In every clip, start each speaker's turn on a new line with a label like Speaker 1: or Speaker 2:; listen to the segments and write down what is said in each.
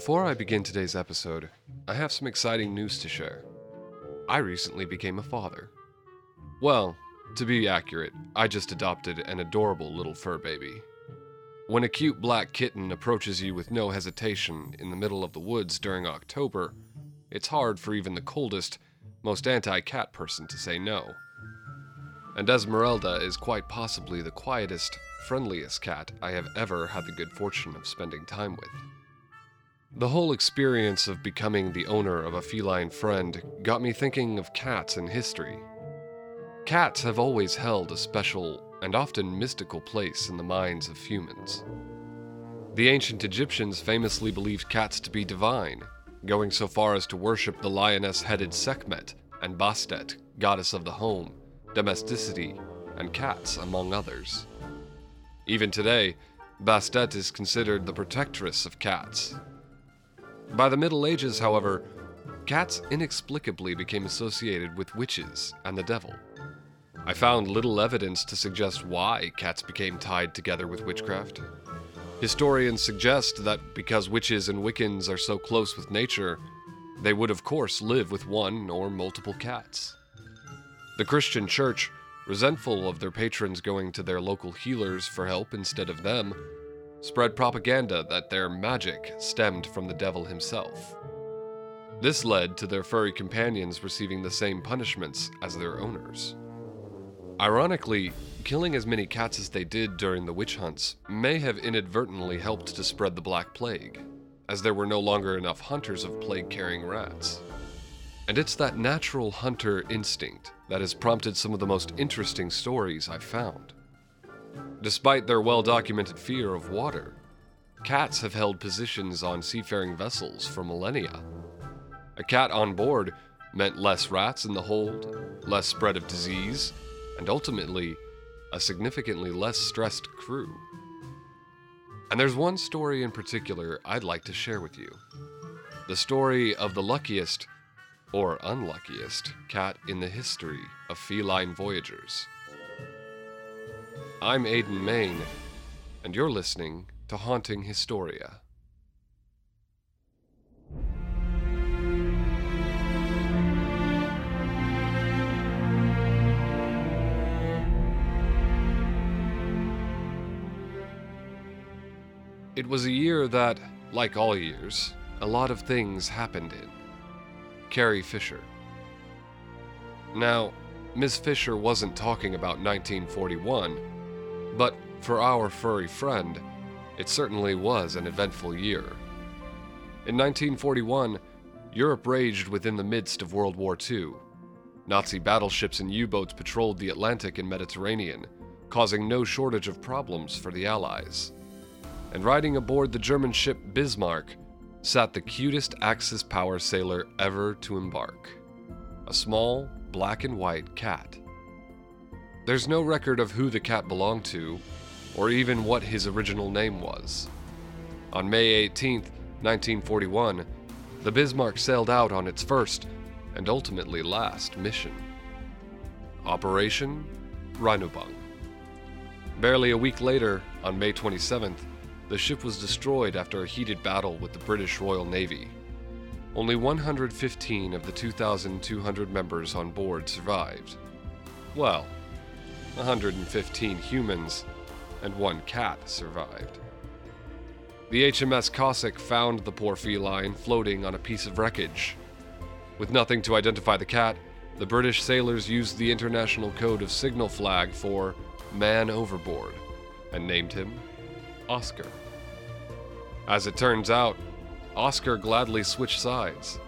Speaker 1: Before I begin today's episode, I have some exciting news to share. I recently became a father. Well, to be accurate, I just adopted an adorable little fur baby. When a cute black kitten approaches you with no hesitation in the middle of the woods during October, it's hard for even the coldest, most anti cat person to say no. And Esmeralda is quite possibly the quietest, friendliest cat I have ever had the good fortune of spending time with. The whole experience of becoming the owner of a feline friend got me thinking of cats in history. Cats have always held a special and often mystical place in the minds of humans. The ancient Egyptians famously believed cats to be divine, going so far as to worship the lioness headed Sekhmet and Bastet, goddess of the home, domesticity, and cats, among others. Even today, Bastet is considered the protectress of cats. By the Middle Ages, however, cats inexplicably became associated with witches and the devil. I found little evidence to suggest why cats became tied together with witchcraft. Historians suggest that because witches and Wiccans are so close with nature, they would, of course, live with one or multiple cats. The Christian Church, resentful of their patrons going to their local healers for help instead of them, spread propaganda that their magic stemmed from the devil himself. This led to their furry companions receiving the same punishments as their owners. Ironically, killing as many cats as they did during the witch hunts may have inadvertently helped to spread the Black Plague, as there were no longer enough hunters of plague carrying rats. And it's that natural hunter instinct that has prompted some of the most interesting stories I've found. Despite their well documented fear of water, cats have held positions on seafaring vessels for millennia. A cat on board meant less rats in the hold, less spread of disease, and ultimately, a significantly less stressed crew. And there's one story in particular I'd like to share with you the story of the luckiest, or unluckiest, cat in the history of feline voyagers. I'm Aidan Main, and you're listening to Haunting Historia. It was a year that, like all years, a lot of things happened in. Carrie Fisher. Now, Miss Fisher wasn't talking about 1941, but for our furry friend, it certainly was an eventful year. In 1941, Europe raged within the midst of World War II. Nazi battleships and U boats patrolled the Atlantic and Mediterranean, causing no shortage of problems for the Allies and riding aboard the German ship Bismarck sat the cutest Axis power sailor ever to embark a small, black and white cat. There's no record of who the cat belonged to, or even what his original name was. On May 18, 1941, the Bismarck sailed out on its first and ultimately last mission Operation Rheinübung. Barely a week later, on May 27th, the ship was destroyed after a heated battle with the British Royal Navy. Only 115 of the 2,200 members on board survived. Well, 115 humans and one cat survived. The HMS Cossack found the poor feline floating on a piece of wreckage. With nothing to identify the cat, the British sailors used the International Code of Signal flag for Man Overboard and named him Oscar. As it turns out, Oscar gladly switched sides,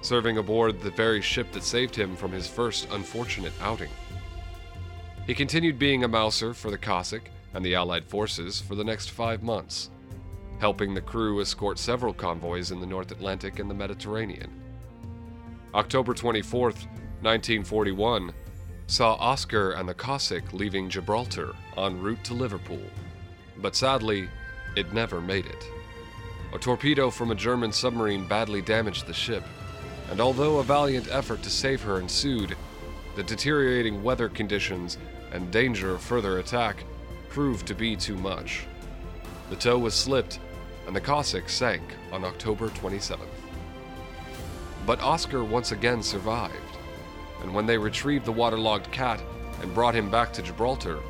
Speaker 1: serving aboard the very ship that saved him from his first unfortunate outing. He continued being a mouser for the Cossack and the Allied forces for the next five months, helping the crew escort several convoys in the North Atlantic and the Mediterranean. October 24, 1941, saw Oscar and the Cossack leaving Gibraltar en route to Liverpool, but sadly, it never made it. A torpedo from a German submarine badly damaged the ship, and although a valiant effort to save her ensued, the deteriorating weather conditions and danger of further attack proved to be too much. The tow was slipped, and the Cossack sank on October 27th. But Oscar once again survived, and when they retrieved the waterlogged cat and brought him back to Gibraltar,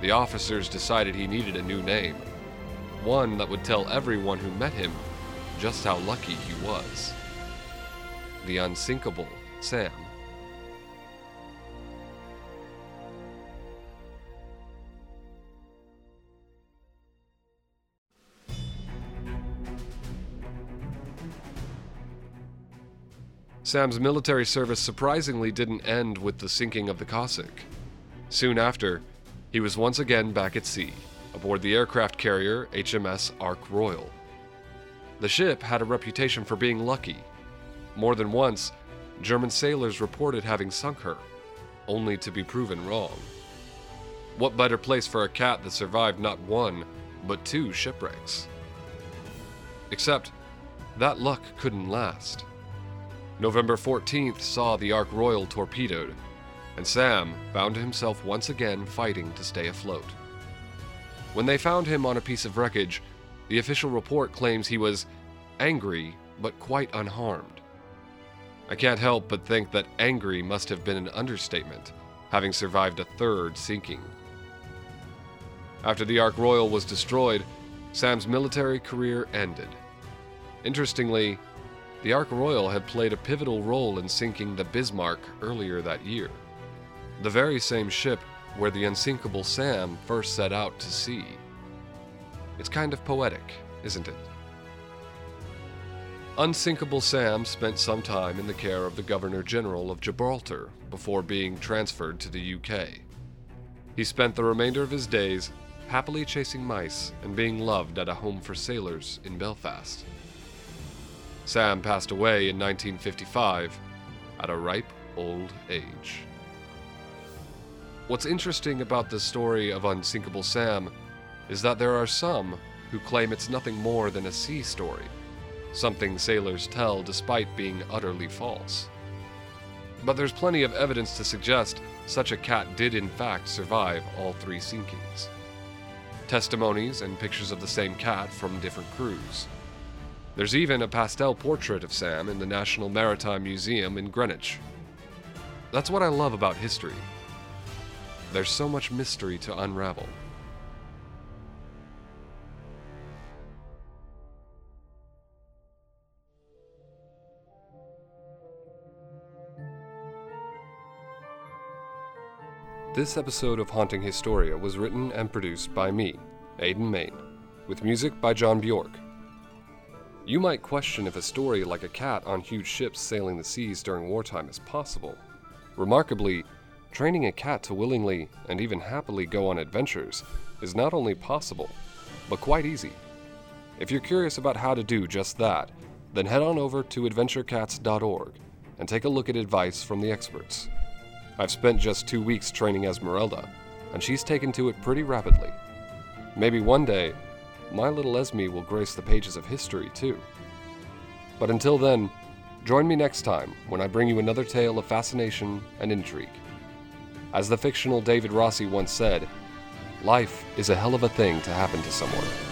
Speaker 1: the officers decided he needed a new name, one that would tell everyone who met him just how lucky he was. The unsinkable Sam. Sam's military service surprisingly didn't end with the sinking of the Cossack. Soon after, he was once again back at sea, aboard the aircraft carrier HMS Ark Royal. The ship had a reputation for being lucky. More than once, German sailors reported having sunk her, only to be proven wrong. What better place for a cat that survived not one, but two shipwrecks? Except, that luck couldn't last. November 14th saw the Ark Royal torpedoed, and Sam found himself once again fighting to stay afloat. When they found him on a piece of wreckage, the official report claims he was angry but quite unharmed. I can't help but think that angry must have been an understatement, having survived a third sinking. After the Ark Royal was destroyed, Sam's military career ended. Interestingly, the Ark Royal had played a pivotal role in sinking the Bismarck earlier that year, the very same ship where the unsinkable Sam first set out to sea. It's kind of poetic, isn't it? Unsinkable Sam spent some time in the care of the Governor General of Gibraltar before being transferred to the UK. He spent the remainder of his days happily chasing mice and being loved at a home for sailors in Belfast. Sam passed away in 1955 at a ripe old age. What's interesting about the story of Unsinkable Sam is that there are some who claim it's nothing more than a sea story, something sailors tell despite being utterly false. But there's plenty of evidence to suggest such a cat did in fact survive all three sinkings. Testimonies and pictures of the same cat from different crews. There's even a pastel portrait of Sam in the National Maritime Museum in Greenwich. That's what I love about history. There's so much mystery to unravel. This episode of Haunting Historia was written and produced by me, Aidan Main, with music by John Bjork. You might question if a story like a cat on huge ships sailing the seas during wartime is possible. Remarkably, training a cat to willingly and even happily go on adventures is not only possible, but quite easy. If you're curious about how to do just that, then head on over to adventurecats.org and take a look at advice from the experts. I've spent just two weeks training Esmeralda, and she's taken to it pretty rapidly. Maybe one day my little Esme will grace the pages of history too. But until then, join me next time when I bring you another tale of fascination and intrigue. As the fictional David Rossi once said, life is a hell of a thing to happen to someone.